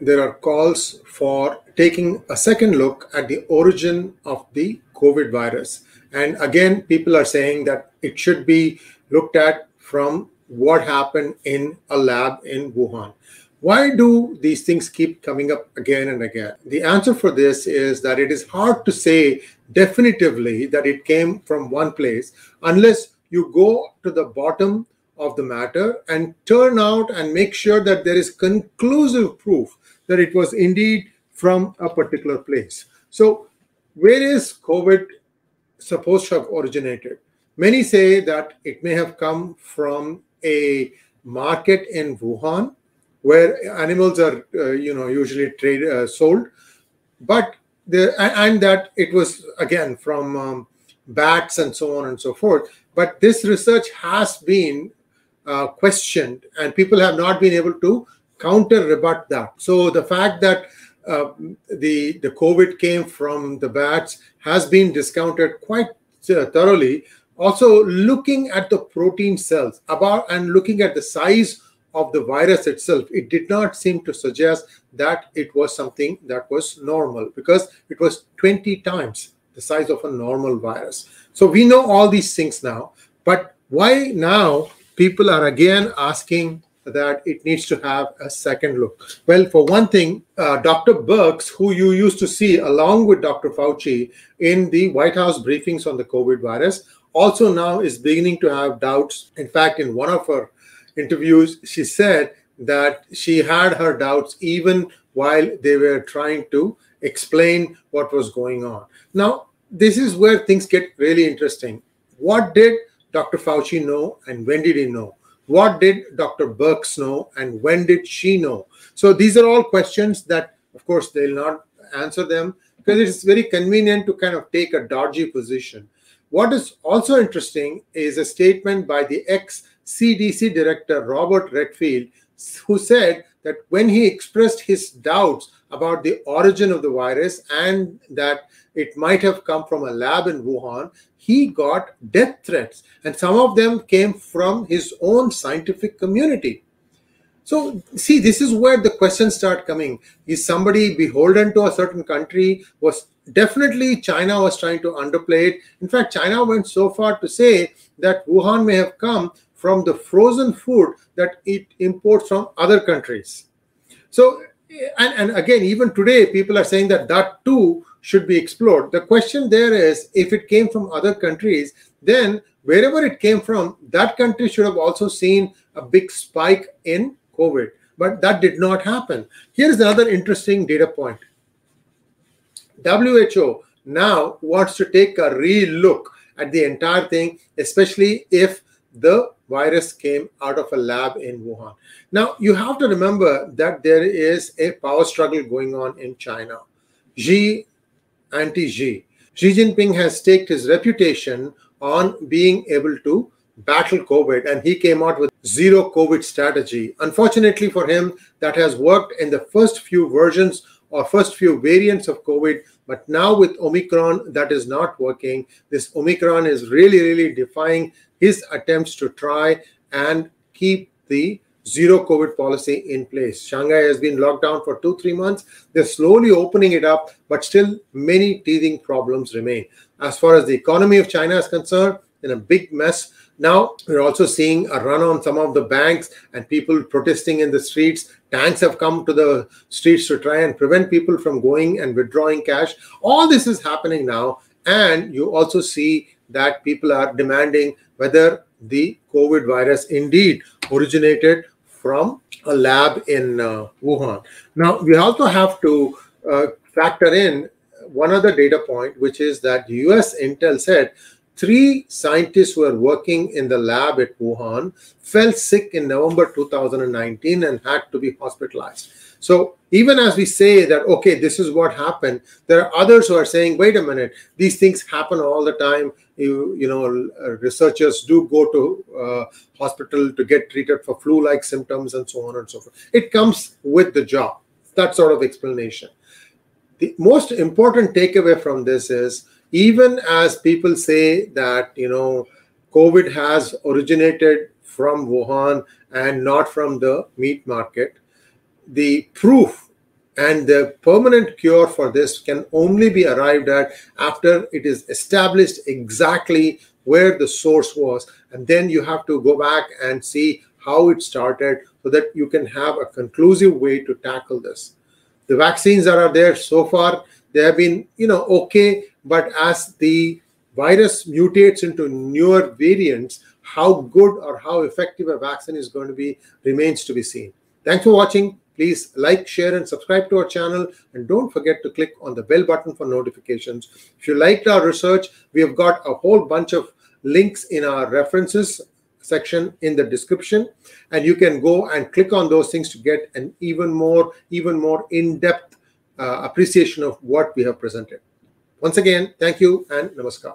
there are calls for taking a second look at the origin of the COVID virus. And again, people are saying that it should be looked at from what happened in a lab in Wuhan. Why do these things keep coming up again and again? The answer for this is that it is hard to say definitively that it came from one place unless you go to the bottom of the matter and turn out and make sure that there is conclusive proof that it was indeed from a particular place. So, where is COVID supposed to have originated? Many say that it may have come from a market in Wuhan where animals are, uh, you know, usually trade uh, sold, but the and that it was again from um, bats and so on and so forth. But this research has been uh, questioned, and people have not been able to counter rebut that. So the fact that uh, the the COVID came from the bats has been discounted quite uh, thoroughly. Also, looking at the protein cells about and looking at the size of the virus itself, it did not seem to suggest that it was something that was normal because it was 20 times the size of a normal virus. So we know all these things now, but why now people are again asking that it needs to have a second look. Well, for one thing, uh, Dr. Birx, who you used to see along with Dr. Fauci in the White House briefings on the COVID virus, also now is beginning to have doubts. In fact, in one of her interviews, she said that she had her doubts even while they were trying to explain what was going on. Now, this is where things get really interesting. What did Dr. Fauci know and when did he know? What did Dr. Birx know and when did she know? So these are all questions that, of course, they'll not answer them because it's very convenient to kind of take a dodgy position. What is also interesting is a statement by the ex CDC director, Robert Redfield, who said that when he expressed his doubts about the origin of the virus and that it might have come from a lab in Wuhan, he got death threats. And some of them came from his own scientific community. So, see, this is where the questions start coming. Is somebody beholden to a certain country? Was definitely China was trying to underplay it. In fact, China went so far to say that Wuhan may have come from the frozen food that it imports from other countries. So, and, and again, even today, people are saying that that too should be explored. The question there is if it came from other countries, then wherever it came from, that country should have also seen a big spike in COVID. But that did not happen. Here's another interesting data point WHO now wants to take a real look at the entire thing, especially if the virus came out of a lab in Wuhan. Now, you have to remember that there is a power struggle going on in China. Xi anti Xi. Xi Jinping has staked his reputation on being able to battle COVID, and he came out with zero COVID strategy. Unfortunately for him, that has worked in the first few versions or first few variants of COVID, but now with Omicron, that is not working. This Omicron is really, really defying his attempts to try and keep the zero COVID policy in place. Shanghai has been locked down for two, three months. They're slowly opening it up, but still many teething problems remain. As far as the economy of China is concerned, in a big mess. Now we're also seeing a run on some of the banks and people protesting in the streets. Tanks have come to the streets to try and prevent people from going and withdrawing cash. All this is happening now. And you also see that people are demanding whether the COVID virus indeed originated from a lab in uh, Wuhan. Now, we also have to uh, factor in one other data point, which is that US Intel said three scientists who were working in the lab at Wuhan fell sick in November 2019 and had to be hospitalized. So even as we say that, okay, this is what happened, there are others who are saying, wait a minute, these things happen all the time. You, you know, researchers do go to uh, hospital to get treated for flu-like symptoms and so on and so forth. It comes with the job. That sort of explanation. The most important takeaway from this is even as people say that, you know, COVID has originated from Wuhan and not from the meat market, the proof and the permanent cure for this can only be arrived at after it is established exactly where the source was. And then you have to go back and see how it started so that you can have a conclusive way to tackle this. The vaccines that are there so far they have been you know okay but as the virus mutates into newer variants how good or how effective a vaccine is going to be remains to be seen thanks for watching Please like, share, and subscribe to our channel. And don't forget to click on the bell button for notifications. If you liked our research, we have got a whole bunch of links in our references section in the description and you can go and click on those things to get an even more even more in-depth uh, appreciation of what we have presented once again thank you and namaskar